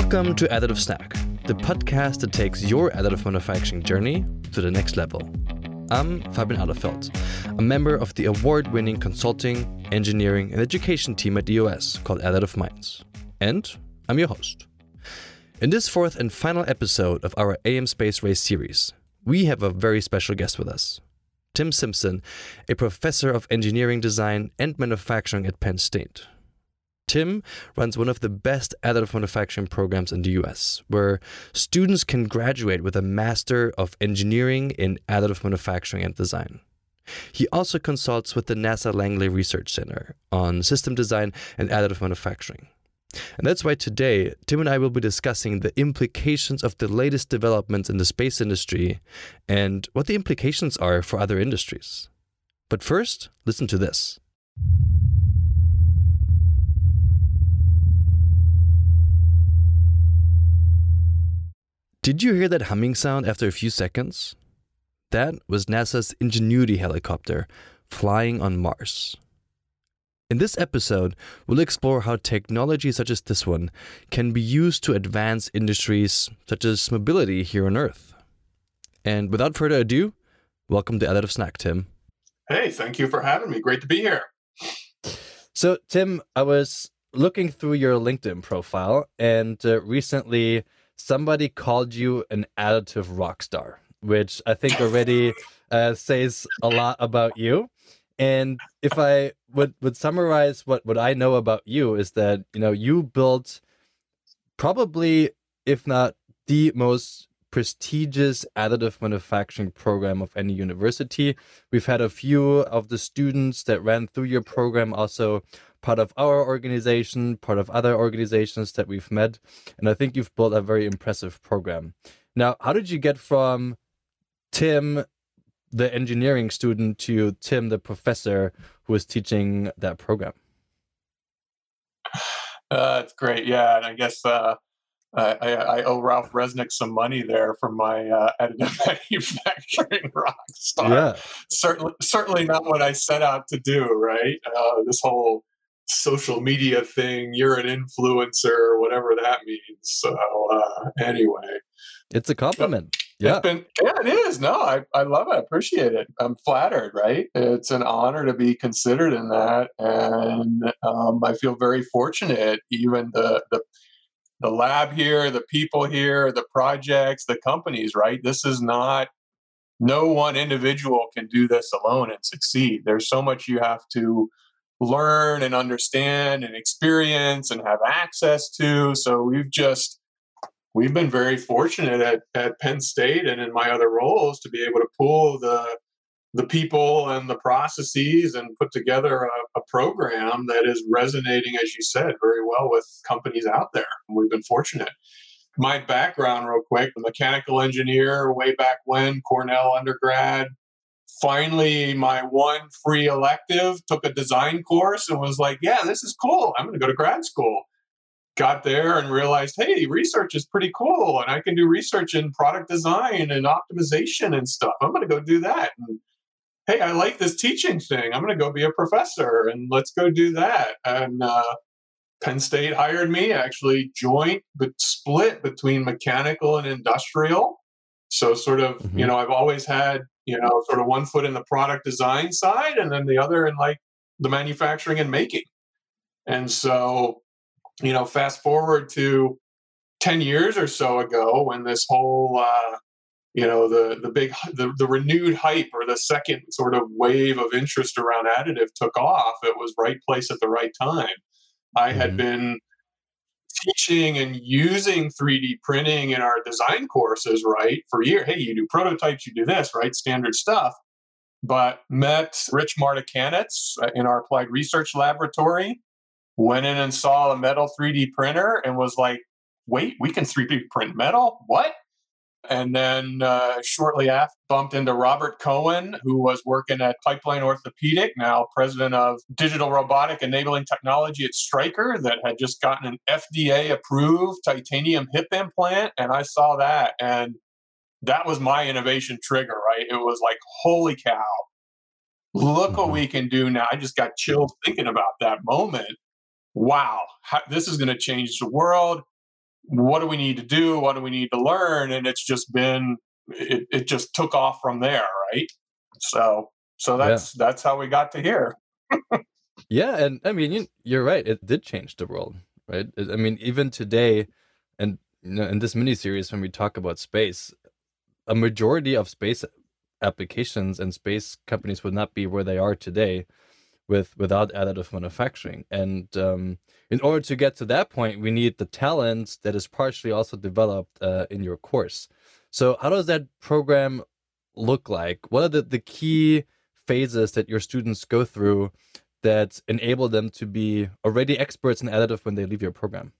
Welcome to Additive Snack, the podcast that takes your additive manufacturing journey to the next level. I'm Fabian Alefeld, a member of the award winning consulting, engineering, and education team at EOS called Additive Minds. And I'm your host. In this fourth and final episode of our AM Space Race series, we have a very special guest with us Tim Simpson, a professor of engineering design and manufacturing at Penn State. Tim runs one of the best additive manufacturing programs in the US, where students can graduate with a Master of Engineering in Additive Manufacturing and Design. He also consults with the NASA Langley Research Center on system design and additive manufacturing. And that's why today, Tim and I will be discussing the implications of the latest developments in the space industry and what the implications are for other industries. But first, listen to this. Did you hear that humming sound after a few seconds? That was NASA's Ingenuity helicopter flying on Mars. In this episode, we'll explore how technology such as this one can be used to advance industries such as mobility here on Earth. And without further ado, welcome to Additive Snack, Tim. Hey, thank you for having me. Great to be here. So, Tim, I was looking through your LinkedIn profile, and uh, recently somebody called you an additive rock star, which I think already uh, says a lot about you. And if I would would summarize what what I know about you is that you know you built probably if not the most prestigious additive manufacturing program of any university. We've had a few of the students that ran through your program also part of our organization, part of other organizations that we've met. And I think you've built a very impressive program. Now, how did you get from Tim, the engineering student, to Tim, the professor who is teaching that program? Uh, that's great. Yeah. And I guess uh, I, I, owe Ralph Resnick some money there for my uh, additive manufacturing rock star. Yeah. Certainly, certainly not what I set out to do, right? Uh, this whole social media thing. You're an influencer, whatever that means. So uh, anyway, it's a compliment. Yeah. Been, yeah, it is. No, I, I love it. I appreciate it. I'm flattered, right? It's an honor to be considered in that. And um, I feel very fortunate, even the, the, the lab here, the people here, the projects, the companies, right? This is not, no one individual can do this alone and succeed. There's so much you have to learn and understand and experience and have access to. So we've just we've been very fortunate at, at Penn State and in my other roles to be able to pull the the people and the processes and put together a, a, program that is resonating, as you said, very well with companies out there. We've been fortunate. My background, real quick, mechanical engineer way back when, Cornell undergrad, finally my one free elective took a design course and was like yeah this is cool. I'm going to go to grad school. Got there and realized hey research is pretty cool and i can do research in product design and optimization and stuff. I'm going to go do that. And hey i like this teaching thing. I'm going to go be a professor and let's go do that. And uh, penn state hired me. Actually joint but split between mechanical and industrial so sort of mm-hmm. you know i've always had you know, sort of one foot in the product design side and then the other in like the manufacturing and making. And so, you know, fast forward to 10 years or so ago when this whole, uh, you know, the, the big, the, the renewed hype or the second sort of wave of interest around additive took off, it was right place at the right time. I had mm-hmm. been teaching and using 3D printing in our design courses, right, for year. Hey, you do prototypes, you do this, right? Standard stuff. But met Rich Martukanitz uh, in our applied research laboratory, went in and saw a metal 3D printer and was like, wait, we can 3D print metal? What? And then uh, shortly after, bumped into Robert Cohen, who was working at Pipeline Orthopedic, now president of Digital Robotic Enabling Technology at Stryker, that had just gotten an FDA approved titanium hip implant. And I saw that. And that was my innovation trigger, right? It was like, holy cow, look what mm-hmm. we can do now. I just got chilled thinking about that moment. Wow, how, this is going to change the world what do we need to do? What do we need to learn? And it's just been, it, it just took off from there, right? So, so that's yeah. that's how we got to here. yeah, and I mean, you, are right. It did change the world, right? I mean, even today, and you know, in this mini series, when we talk about space, a majority of space applications and space companies would not be where they are today with without additive manufacturing. And um, in order to get to that point, we need the talent that is partially also developed uh, in your course. So, how does that program look like? What are the, the key phases that your students go through that enable them to be already experts in additive when they leave your program?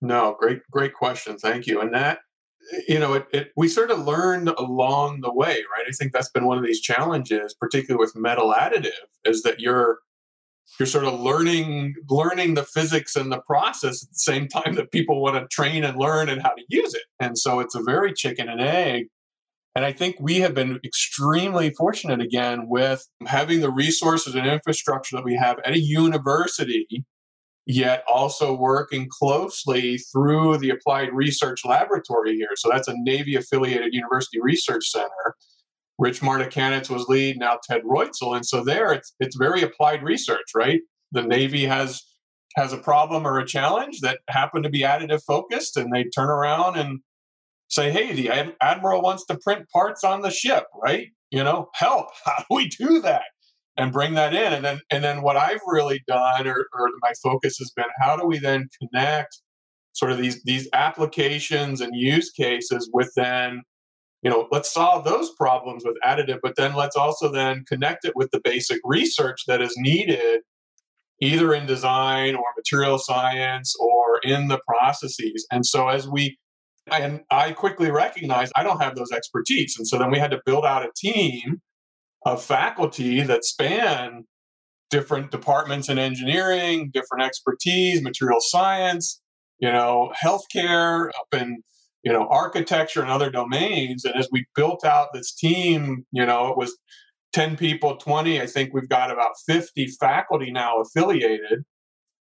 No, great, great question. Thank you. And that you know, it, it, we sort of learned along the way, right? I think that's been one of these challenges, particularly with metal additive, is that you're you're sort of learning learning the physics and the process at the same time that people want to train and learn and how to use it. And so it's a very chicken and egg. And I think we have been extremely fortunate again with having the resources and infrastructure that we have at a university yet also working closely through the Applied Research Laboratory here. So that's a Navy affiliated university research center. Rich Martukanitz was lead, now Ted Reutzel. And so there it's it's very applied research, right? The Navy has has a problem or a challenge that happen to be additive focused, and they turn around and say, hey, the admiral wants to print parts on the ship, right? You know, help. How do we do that? And bring that in and then and then what i've really done or, or my focus has been how do we then connect sort of these these applications and use cases with then you know let's solve those problems with additive but then let's also then connect it with the basic research that is needed either in design or material science or in the processes. And so as we and i quickly recognized i don't have those expertise and so then we had to build out a team of faculty that span different departments in engineering, different expertise, material science, you know, healthcare, up in you know architecture and other domains. And as we built out this team, you know, it was 10 people, 20. I think we've got about 50 faculty now affiliated,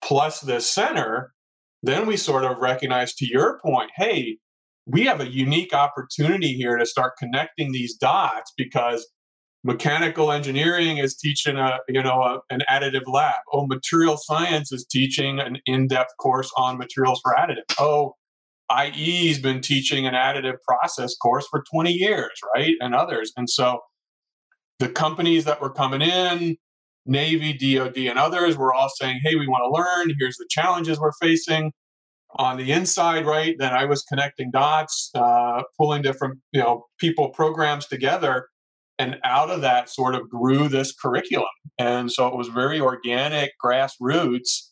plus this center. Then we sort of recognize, to your point, hey, we have a unique opportunity here to start connecting these dots because mechanical engineering is teaching a you know a, an additive lab. Oh material science is teaching an in-depth course on materials for additive. Oh IE's been teaching an additive process course for 20 years right and others. And so the companies that were coming in navy dod and others were all saying hey we want to learn. Here's the challenges we're facing. On the inside right then i was connecting dots uh, pulling different you know people programs together and out of that sort of grew this curriculum. And so it was very organic grassroots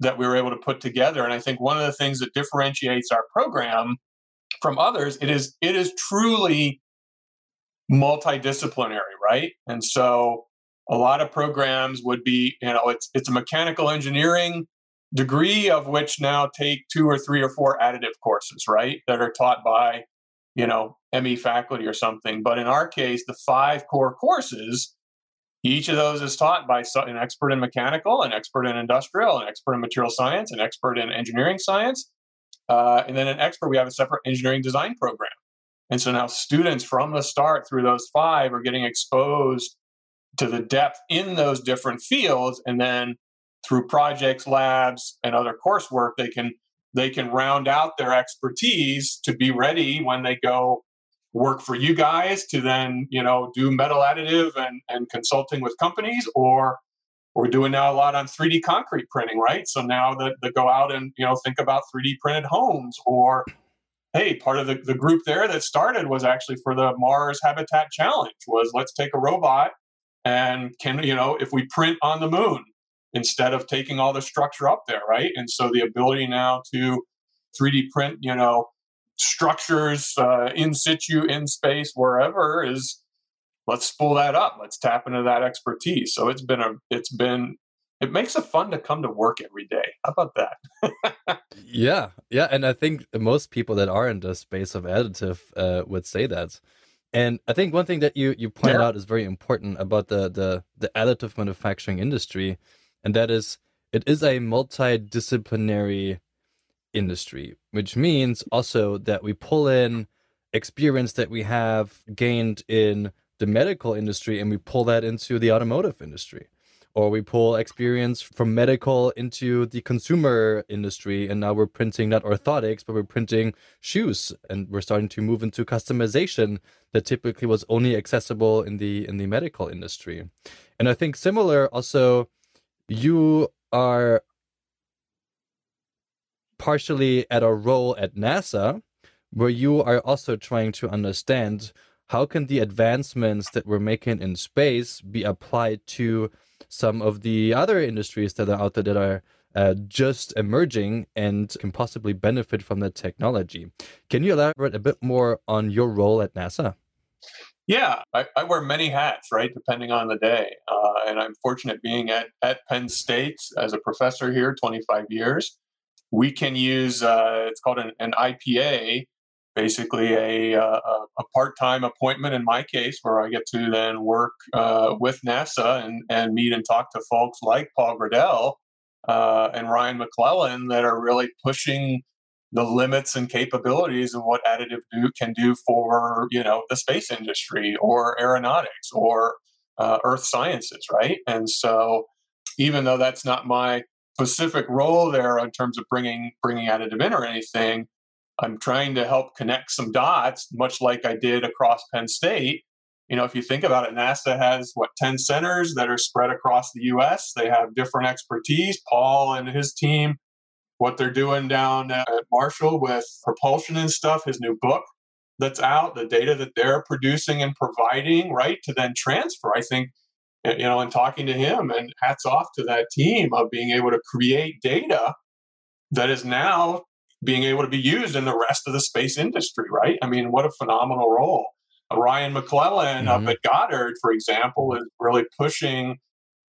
that we were able to put together. And i think one of the things that differentiates our program from others it is it is truly multidisciplinary right? And so a lot of programs would be you know it's it's a mechanical engineering degree of which now take two or three or four additive courses right? That are taught by you know, ME faculty or something. But in our case, the five core courses, each of those is taught by an expert in mechanical, an expert in industrial, an expert in material science, an expert in engineering science, uh, and then an expert. We have a separate engineering design program. And so now students from the start through those five are getting exposed to the depth in those different fields. And then through projects, labs, and other coursework, they can they can round out their expertise to be ready when they go work for you guys to then you know do metal additive and, and consulting with companies or we're doing now a lot on 3d concrete printing right? So now that they go out and you know think about 3d printed homes or hey part of the, the group there that started was actually for the mars habitat challenge was let's take a robot and can you know if we print on the moon instead of taking all the structure up there, right? And so the ability now to 3D print, you know, structures uh, in situ, in space, wherever is let's spool that up. Let's tap into that expertise. So it's been a, it's been, it makes it fun to come to work every day. How about that? yeah, yeah, and I think most people that are in the space of additive uh, would say that. And I think one thing that you you pointed yeah. out is very important about the the the additive manufacturing industry and that is it is a multidisciplinary industry, which means also that we pull in experience that we have gained in the medical industry and we pull that into the automotive industry. Or we pull experience from medical into the consumer industry and now we're printing not orthotics but we're printing shoes and we're starting to move into customization that typically was only accessible in the in the medical industry. And i think similar also you are partially at a role at nasa where you are also trying to understand how can the advancements that we're making in space be applied to some of the other industries that are out there that are uh, just emerging and can possibly benefit from the technology. Can you elaborate a bit more on your role at NASA? Yeah, I, I wear many hats, right, depending on the day. Uh, and I'm fortunate being at, at Penn State as a professor here, 25 years. We can use, uh, it's called an, an IPA, basically a, uh, a, a, part-time appointment in my case where i get to then work uh, with nasa and, and meet and talk to folks like paul gradl uh, and ryan mcclelland that are really pushing the limits and capabilities of what additive do, can do for you know the space industry or aeronautics or uh, earth sciences right and so even though that's not my specific role there in terms of bringing bringing additive in or anything I'm trying to help connect some dots, much like I did across Penn State. You know, if you think about it, NASA has what 10 centers that are spread across the US. They have different expertise. Paul and his team, what they're doing down at Marshall with propulsion and stuff, his new book that's out, the data that they're producing and providing, right, to then transfer. I think, you know, and talking to him, and hats off to that team of being able to create data that is now being able to be used in the rest of the space industry, right? I mean, what a phenomenal role. Ryan McClelland mm-hmm. up at Goddard, for example, is really pushing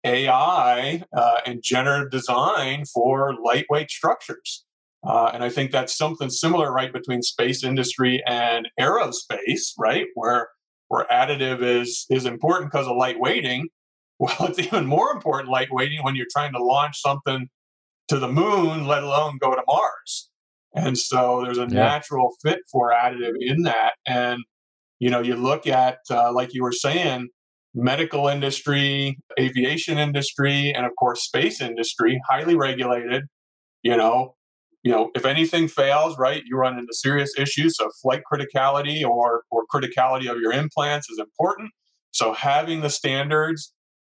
AI uh, and generative design for lightweight structures. Uh, and I think that's something similar, right, between space industry and aerospace, right, where where additive is is important because of lightweighting. Well, it's even more important lightweighting when you're trying to launch something to the moon, let alone go to Mars. And so there's a yeah. natural fit for additive in that. And, you know, you look at, uh, like you were saying, medical industry, aviation industry, and of course, space industry, highly regulated. You know, you know, if anything fails, right, you run into serious issues. So flight criticality or or criticality of your implants is important. So having the standards,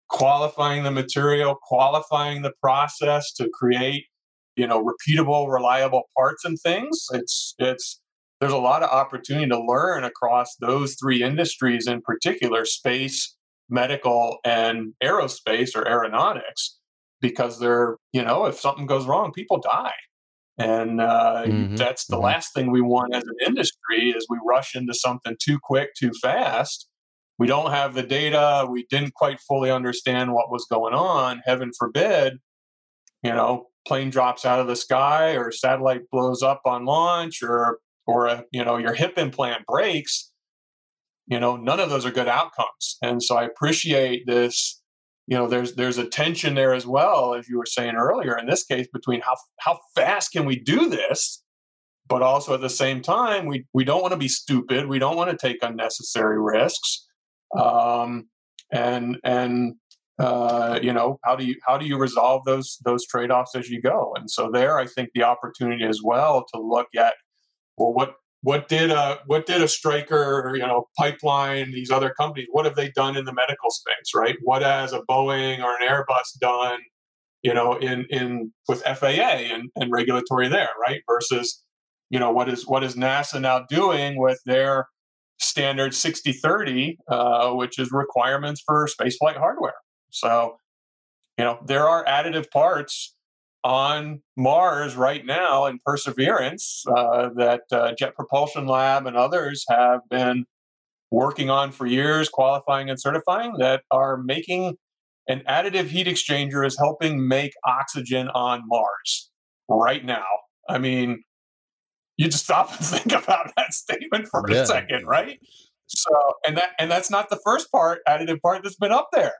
qualifying the material, qualifying the process to create you know repeatable reliable parts and things it's it's there's a lot of opportunity to learn across those three industries in particular space medical and aerospace or aeronautics because they're you know if something goes wrong people die and uh, mm-hmm. that's the mm-hmm. last thing we want as an industry is we rush into something too quick too fast we don't have the data we didn't quite fully understand what was going on heaven forbid you know plane drops out of the sky or satellite blows up on launch or or a, you know your hip implant breaks you know none of those are good outcomes. And so i appreciate this you know there's there's a tension there as well as you were saying earlier in this case between how how fast can we do this but also at the same time we we don't want to be stupid. We don't want to take unnecessary risks. Um, and and uh, you know how do you how do you resolve those those trade-offs as you go? And so there i think the opportunity as well to look at well what what did a what did a Stryker you know pipeline these other companies what have they done in the medical space right? What has a boeing or an airbus done you know in in with faa and, and regulatory there right? Versus you know what is what is nasa now doing with their standard 6030 uh, which is requirements for spaceflight hardware. So, you know, there are additive parts on Mars right now in Perseverance uh, that uh, Jet Propulsion Lab and others have been working on for years, qualifying and certifying, that are making an additive heat exchanger is helping make oxygen on Mars right now. I mean, you just stop and think about that statement for yeah. a second, right? So, and that and that's not the first part, additive part that's been up there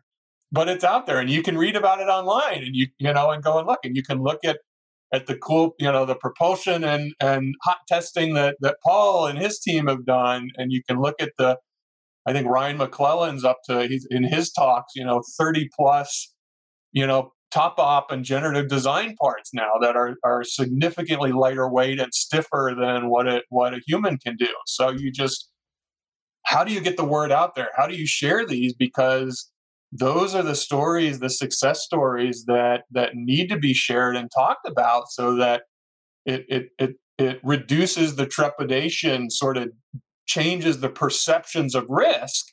but it's out there and you can read about it online and you you know and go and look and you can look at at the cool, you know, the propulsion and and hot testing that that Paul and his team have done, and you can look at the, I think Ryan mcclelland's up to he's in his talks, you know, thirty plus, you know, top op and generative design parts now that are are significantly lighter weight and stiffer than what it what a human can do. So you just how do you get the word out there? How do you share these? Because those are the stories, the success stories that that need to be shared and talked about so that it it it it reduces the trepidation, sort of changes the perceptions of risk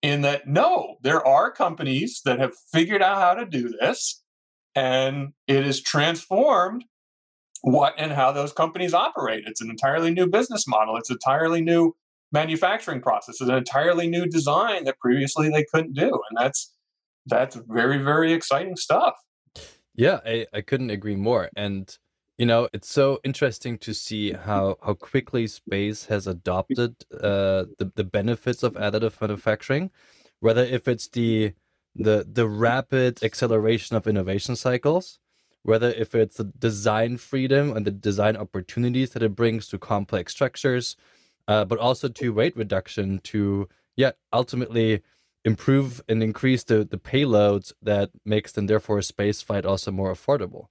in that no, there are companies that have figured out how to do this and it has transformed what and how those companies operate. It's an entirely new business model. It's entirely new manufacturing process. It's an entirely new design that previously they couldn't do. And that's that's very, very exciting stuff. Yeah, I, I couldn't agree more. And you know, it's so interesting to see how how quickly space has adopted uh, the the benefits of additive manufacturing, whether if it's the the the rapid acceleration of innovation cycles, whether if it's the design freedom and the design opportunities that it brings to complex structures, uh, but also to weight reduction to yeah ultimately improve and increase the the payloads that makes them therefore space flight also more affordable.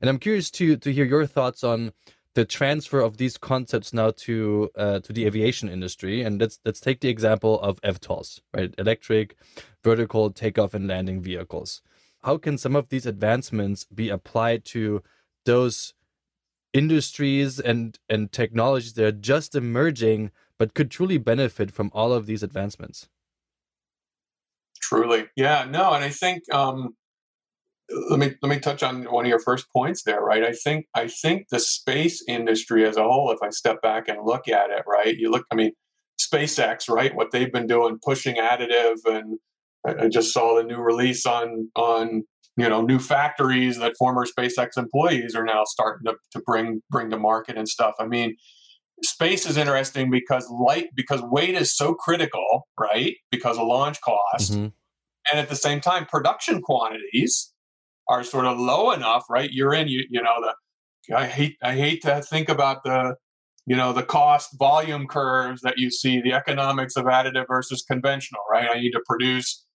And I'm curious to to hear your thoughts on the transfer of these concepts now to uh, to the aviation industry. And let's let's take the example of eVTOLs, right? Electric vertical takeoff and landing vehicles. How can some of these advancements be applied to those industries and and technologies that are just emerging but could truly benefit from all of these advancements? Truly, yeah, no, and I think um, let me let me touch on one of your first points there, right? I think I think the space industry as a whole, if I step back and look at it, right, you look, I mean, SpaceX, right, what they've been doing, pushing additive, and I just saw the new release on on you know new factories that former SpaceX employees are now starting to, to bring bring to market and stuff. I mean, space is interesting because light because weight is so critical right because of launch cost mm-hmm. and at the same time production quantities are sort of low enough right you're in you you know the i hate i hate to think about the you know the cost volume curves that you see the economics of additive versus conventional right i need to produce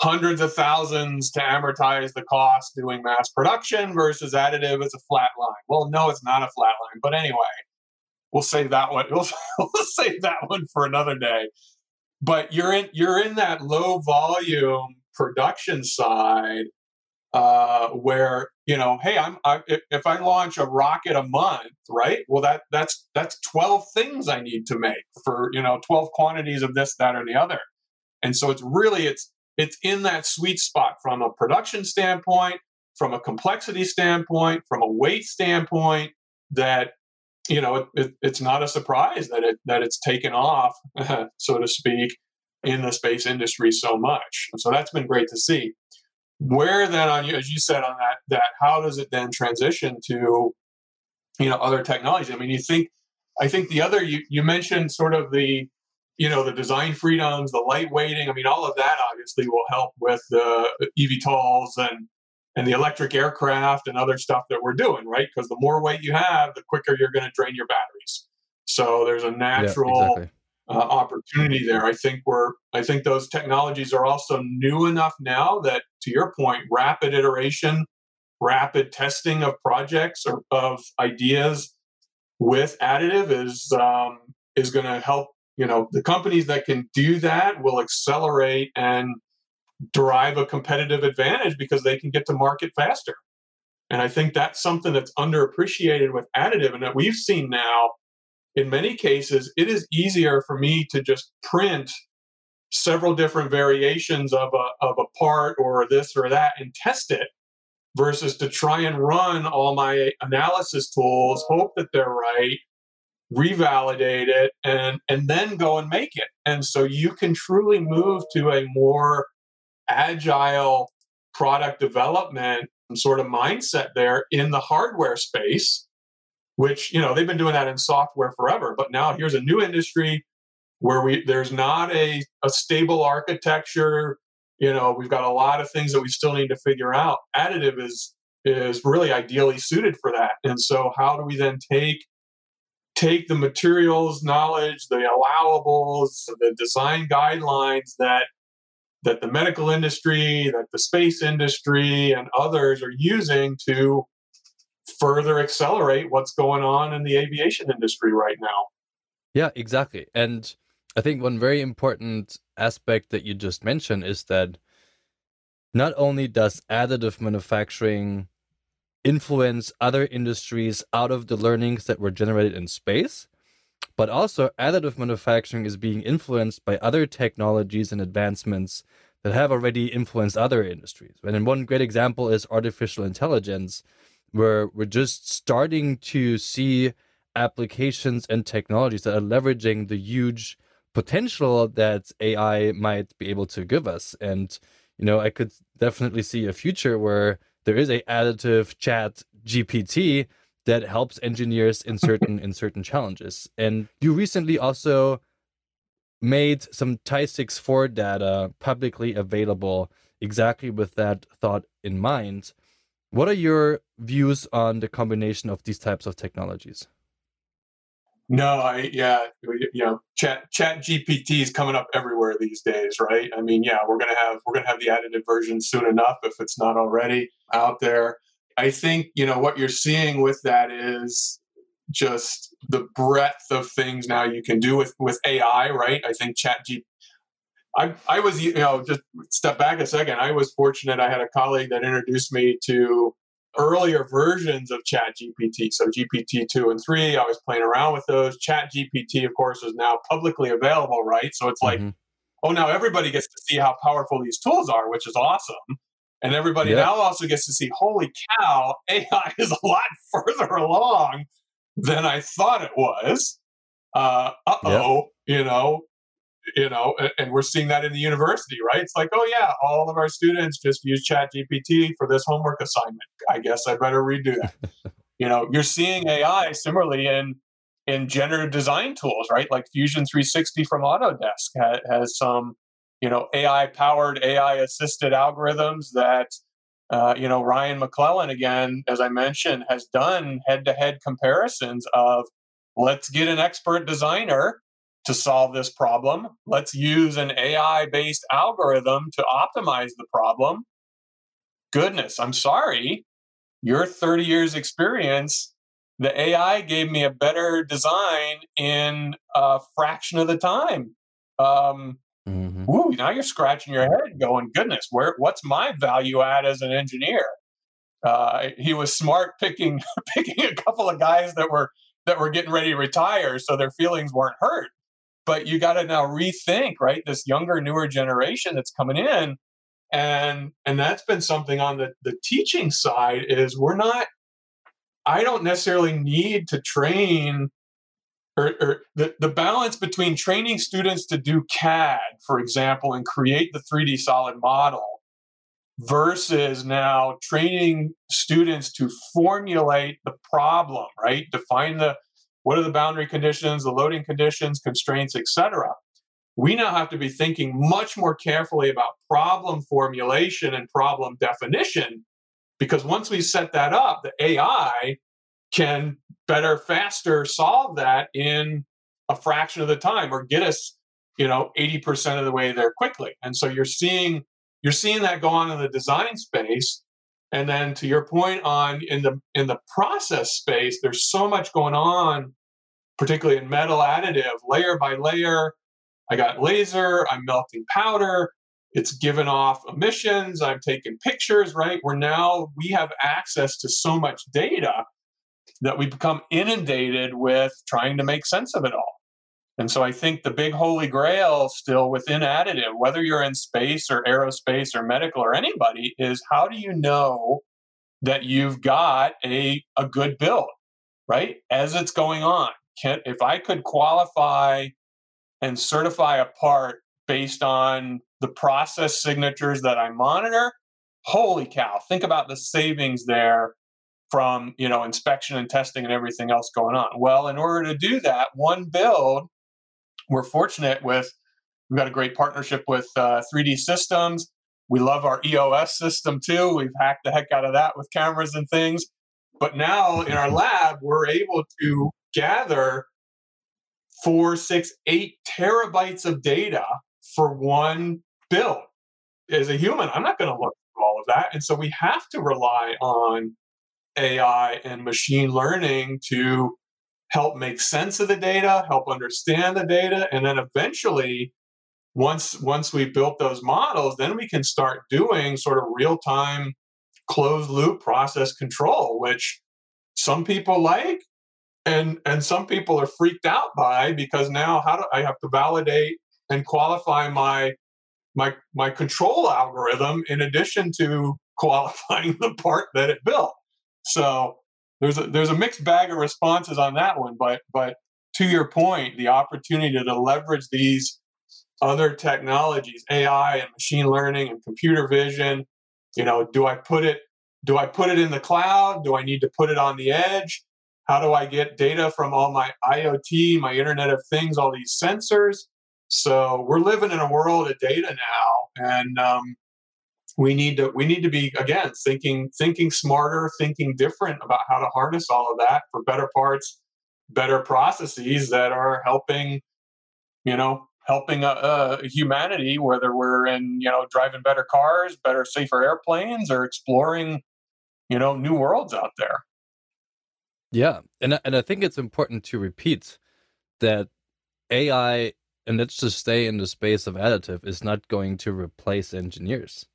hundreds of thousands to amortize the cost doing mass production versus additive is a flat line well no it's not a flat line but anyway we'll save that one. We'll, we'll save that one for another day. But you're in you're in that low volume production side uh, where you know, hey, I'm I, if I launch a rocket a month, right? Well, that that's that's twelve things I need to make for you know twelve quantities of this, that, or the other, and so it's really it's it's in that sweet spot from a production standpoint, from a complexity standpoint, from a weight standpoint that you know, it, it, it's not a surprise that it that it's taken off, so to speak, in the space industry so much. So that's been great to see. Where then on you, as you said on that, that how does it then transition to, you know, other technologies? I mean, you think, I think the other you you mentioned sort of the, you know, the design freedoms, the light weighting. I mean, all of that obviously will help with the EV eVTOLs and and the electric aircraft and other stuff that we're doing, right? Because the more weight you have, the quicker you're going to drain your batteries. So there's a natural yeah, exactly. uh, opportunity there. I think we're, I think those technologies are also new enough now that, to your point, rapid iteration, rapid testing of projects or of ideas with additive is um, is going to help. You know, the companies that can do that will accelerate and derive a competitive advantage because they can get to market faster. And I think that's something that's underappreciated with additive and that we've seen now in many cases, it is easier for me to just print several different variations of a, of a part or this or that and test it versus to try and run all my analysis tools, hope that they're right, revalidate it, and, and then go and make it. And so you can truly move to a more agile product development sort of mindset there in the hardware space which you know they've been doing that in software forever but now here's a new industry where we there's not a, a stable architecture you know we've got a lot of things that we still need to figure out additive is is really ideally suited for that. And so, how do we then take take the materials knowledge, the allowables, the design guidelines that that the medical industry, that the space industry, and others are using to further accelerate what's going on in the aviation industry right now. Yeah, exactly. And I think one very important aspect that you just mentioned is that not only does additive manufacturing influence other industries out of the learnings that were generated in space, but also additive manufacturing is being influenced by other technologies and advancements that have already influenced other industries. And one great example is artificial intelligence, where we're just starting to see applications and technologies that are leveraging the huge potential that AI might be able to give us. And you know, I could definitely see a future where there is a additive chat GPT that helps engineers in certain in certain challenges. And you recently also made some Ti64 data publicly available exactly with that thought in mind. What are your views on the combination of these types of technologies? No, I yeah, you know, chat chat GPT is coming up everywhere these days, right? I mean, yeah, we're gonna have we're gonna have the edited version soon enough if it's not already out there. I think you know what you're seeing with that is just the breadth of things now you can do with with AI, right? I think chat G I, I was, you know, just step back a second. I was fortunate. I had a colleague that introduced me to earlier versions of Chat GPT. So GPT 2 and 3, I was playing around with those. Chat GPT, of course, is now publicly available, right? So it's like, mm-hmm. oh, now everybody gets to see how powerful these tools are, which is awesome. And everybody yeah. now also gets to see, holy cow, AI is a lot further along than I thought it was. Uh oh, you know, you know, and we're seeing that in the university, right? It's like, oh yeah, all of our students just use Chat GPT for this homework assignment. I guess I better redo that. you know, you're seeing AI similarly in in generative design tools, right? Like Fusion 360 from Autodesk ha- has some, you know, AI powered, AI assisted algorithms that, uh, you know, Ryan McClelland again, as I mentioned, has done head to head comparisons of let's get an expert designer to solve this problem. Let's use an AI based algorithm to optimize the problem. Goodness, I'm sorry. Your 30 years experience, the AI gave me a better design in a fraction of the time. Um, mm-hmm. Woo, now you're scratching your head going, goodness, where what's my value add as an engineer? Uh, he was smart picking picking a couple of guys that were that were getting ready to retire so their feelings weren't hurt but you got to now rethink right this younger newer generation that's coming in and and that's been something on the the teaching side is we're not i don't necessarily need to train or, or the, the balance between training students to do cad for example and create the 3d solid model versus now training students to formulate the problem right? Define the what are the boundary conditions, the loading conditions, constraints, etc. We now have to be thinking much more carefully about problem formulation and problem definition because once we set that up, the AI can better, faster solve that in a fraction of the time or get us, you know, 80% of the way there quickly. And so you're seeing you're seeing that go on in the design space and then to your point on in the in the process space there's so much going on particularly in metal additive layer by layer. I got laser i'm melting powder it's given off emissions i'm taking pictures right? Where now we have access to so much data that we become inundated with trying to make sense of it all and so I think the big holy grail still within additive, whether you're in space or aerospace or medical or anybody, is how do you know that you've got a, a good build, right? As it's going on. Can, if I could qualify and certify a part based on the process signatures that I monitor, holy cow, think about the savings there from you know inspection and testing and everything else going on. Well, in order to do that, one build we're fortunate with we've got a great partnership with uh, 3D Systems. we love our EOS system too. We've hacked the heck out of that with cameras and things. But now in our lab, we're able to gather four, six, eight terabytes of data for one build. As a human, I'm not going to look through all of that. And so we have to rely on AI and machine learning to help make sense of the data, help understand the data, and then eventually once once we built those models, then we can start doing sort of real-time closed loop process control, which some people like and and some people are freaked out by because now how do I have to validate and qualify my my my control algorithm in addition to qualifying the part that it built. So there's a there's a mixed bag of responses on that one, but but to your point, the opportunity to leverage these other technologies, AI and machine learning and computer vision, you know, do I put it do I put it in the cloud? Do I need to put it on the edge? How do I get data from all my IoT, my Internet of Things, all these sensors? So we're living in a world of data now, and um, we need to we need to be again thinking thinking smarter thinking different about how to harness all of that for better parts better processes that are helping you know helping uh, uh, humanity whether we're in you know driving better cars better safer airplanes or exploring you know new worlds out there. Yeah and, and i think it's important to repeat that ai and let's just stay in the space of additive is not going to replace engineers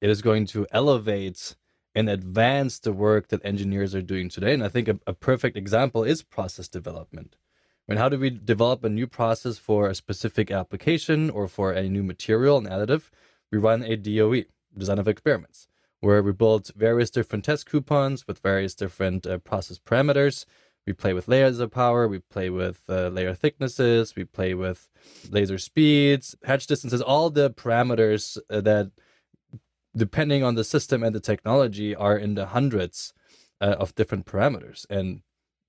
it is going to elevate and advance the work that engineers are doing today. And I think a, a perfect example is process development. I mean, how do we develop a new process for a specific application or for a new material, an additive? We run a DOE, design of experiments, where we build various different test coupons with various different uh, process parameters. We play with layers of power, we play with uh, layer thicknesses, we play with laser speeds, hatch distances, all the parameters uh, that depending on the system and the technology, are in the hundreds uh, of different parameters. And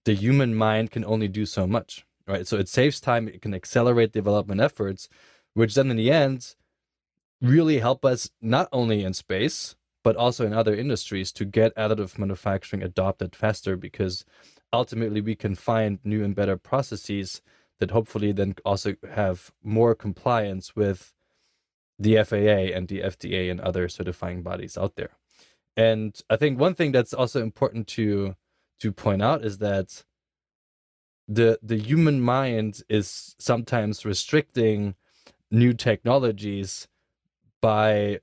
the human mind can only do so much, right? So it saves time, it can accelerate development efforts, which then in the end really help us not only in space, but also in other industries to get additive manufacturing adopted faster because ultimately we can find new and better processes that hopefully then also have more compliance with the FAA and the FDA and other certifying bodies out there. And I think one thing that's also important to to point out is that the the human mind is sometimes restricting new technologies by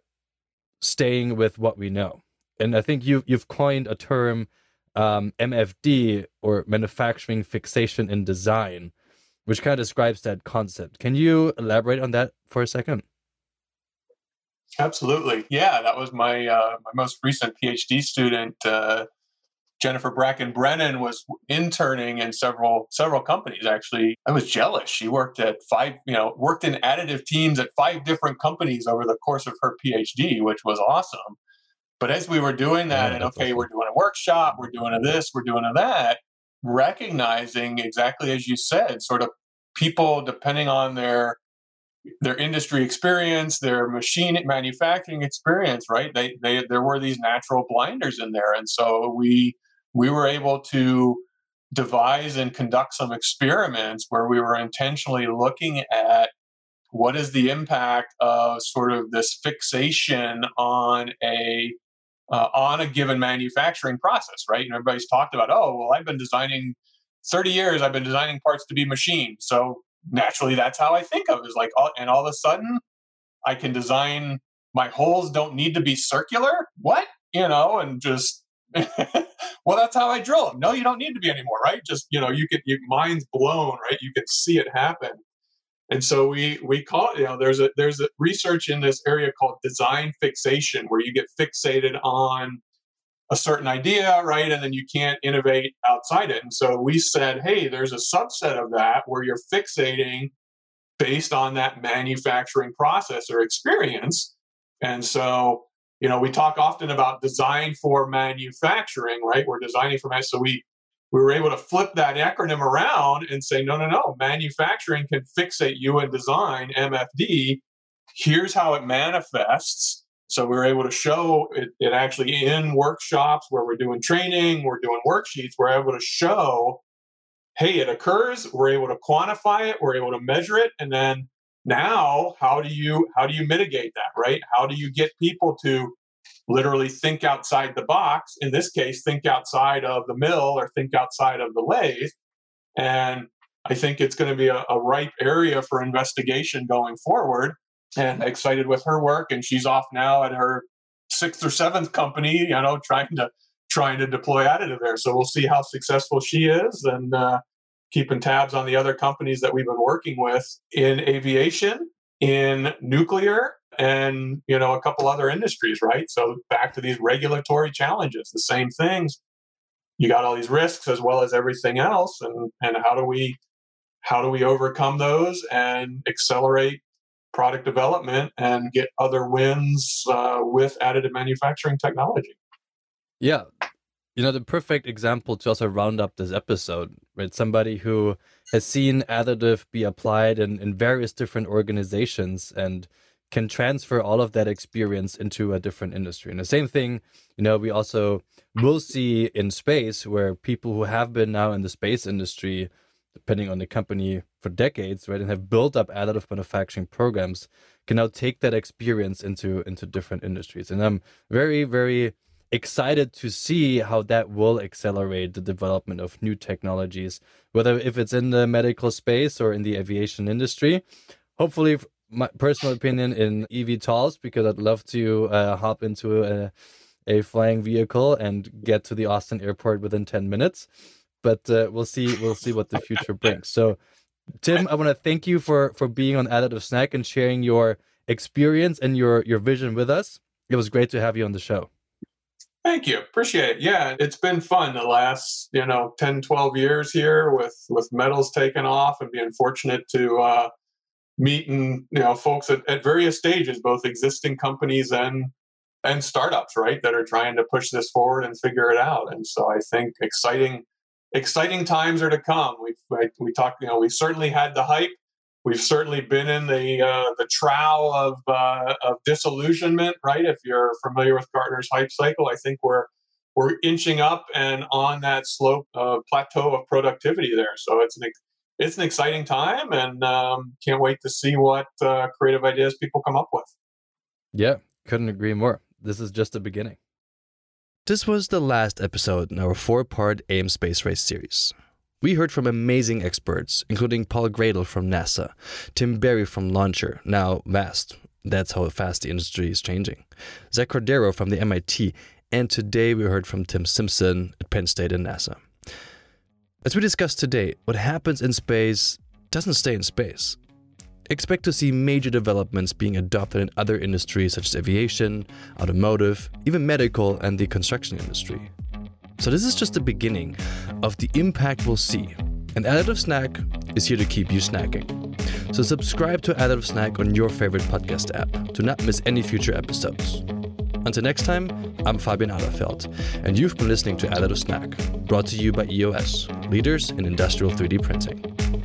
staying with what we know. And I think you you've coined a term um, MFD or manufacturing fixation in design, which kind of describes that concept. Can you elaborate on that for a second? Absolutely, yeah. That was my uh, my most recent PhD student, uh, Jennifer Bracken Brennan, was interning in several several companies. Actually, I was jealous. She worked at five, you know, worked in additive teams at five different companies over the course of her PhD, which was awesome. But as we were doing that, yeah, and okay, awesome. we're doing a workshop, we're doing a this, we're doing a that, recognizing exactly as you said, sort of people depending on their their industry experience, their machine manufacturing experience, right? They, they, there were these natural blinders in there, and so we we were able to devise and conduct some experiments where we were intentionally looking at what is the impact of sort of this fixation on a uh, on a given manufacturing process, right? And everybody's talked about, oh, well, I've been designing 30 years. I've been designing parts to be machined. So naturally that's how I think of it. Is like, all, and all of a sudden, I can design my holes don't need to be circular. What you know, and just well, that's how I drill them. No, you don't need to be anymore, right? Just you know, you can your mind's blown, right? You can see it happen. And so we we call you know, there's a there's a research in this area called design fixation, where you get fixated on a certain idea, right? And then you can't innovate outside it. And so we said, hey, there's a subset of that where you're fixating based on that manufacturing process or experience. And so, you know, we talk often about design for manufacturing, right? We're designing for so we we were able to flip that acronym around and say, no, no, no, manufacturing can fixate you in design, MFD. Here's how it manifests So we were able to show it, it, actually in workshops where we're doing training, we're doing worksheets, we're able to show, hey, it occurs, we're able to quantify it, we're able to measure it, and then now how do you how do you mitigate that, right? How do you get people to literally think outside the box? In this case, think outside of the mill or think outside of the lathe. And I think it's going to be a, a ripe area for investigation going forward and excited with her work. And she's off now at her sixth or seventh company, you know, trying to trying to deploy additive there. So we'll see how successful she is, and uh, keeping tabs on the other companies that we've been working with in aviation, in nuclear, and you know a couple other industries. Right. So back to these regulatory challenges, the same things. You got all these risks as well as everything else, and and how do we how do we overcome those and accelerate product development and get other wins uh, with additive manufacturing technology. Yeah. You know, the perfect example to also round up this episode, right? Somebody who has seen additive be applied in, in various different organizations and can transfer all of that experience into a different industry. And the same thing, you know, we also will see in space where people who have been now in the space industry depending on the company for decades, right, and have built up additive manufacturing programs, can now take that experience into into different industries. And I'm very, very excited to see how that will accelerate the development of new technologies, whether if it's in the medical space or in the aviation industry. Hopefully, my personal opinion in EV eVTOLs, because I'd love to uh, hop into a, a flying vehicle and get to the Austin airport within 10 minutes but uh, we'll see we'll see what the future brings. So, Tim, I want to thank you for for being on Additive Snack and sharing your experience and your your vision with us. It was great to have you on the show. Thank you. Appreciate it. Yeah, it's been fun the last, you know, 10, 12 years here with with metals taking off and being fortunate to uh meet and you know folks at, at various stages, both existing companies and and startups, right, that are trying to push this forward and figure it out. And so I think exciting exciting times are to come. We've we talked, you know, we've certainly had the hype. We've certainly been in the uh, the trough of uh, of disillusionment, right? If you're familiar with Gartner's hype cycle, I think we're we're inching up and on that slope uh, plateau of productivity there. So it's an it's an exciting time, and um, can't wait to see what uh, creative ideas people come up with. Yeah, couldn't agree more. This is just the beginning. This was the last episode in our four part AM Space Race series. We heard from amazing experts, including Paul Gradl from NASA, Tim Berry from Launcher, now VAST. That's how fast the industry is changing. Zach Cordero from the MIT, and today we heard from Tim Simpson at Penn State and NASA. As we discussed today, what happens in space doesn't stay in space expect to see major developments being adopted in other industries such as aviation, automotive, even medical, and the construction industry. So, this is just the beginning of the impact we'll see. And Additive Snack is here to keep you snacking. So, subscribe to Additive Snack on your favorite podcast app to not miss any future episodes. Until next time, I'm Fabian Alefeld, and you've been listening to Additive Snack, brought to you by EOS, leaders in industrial 3D printing.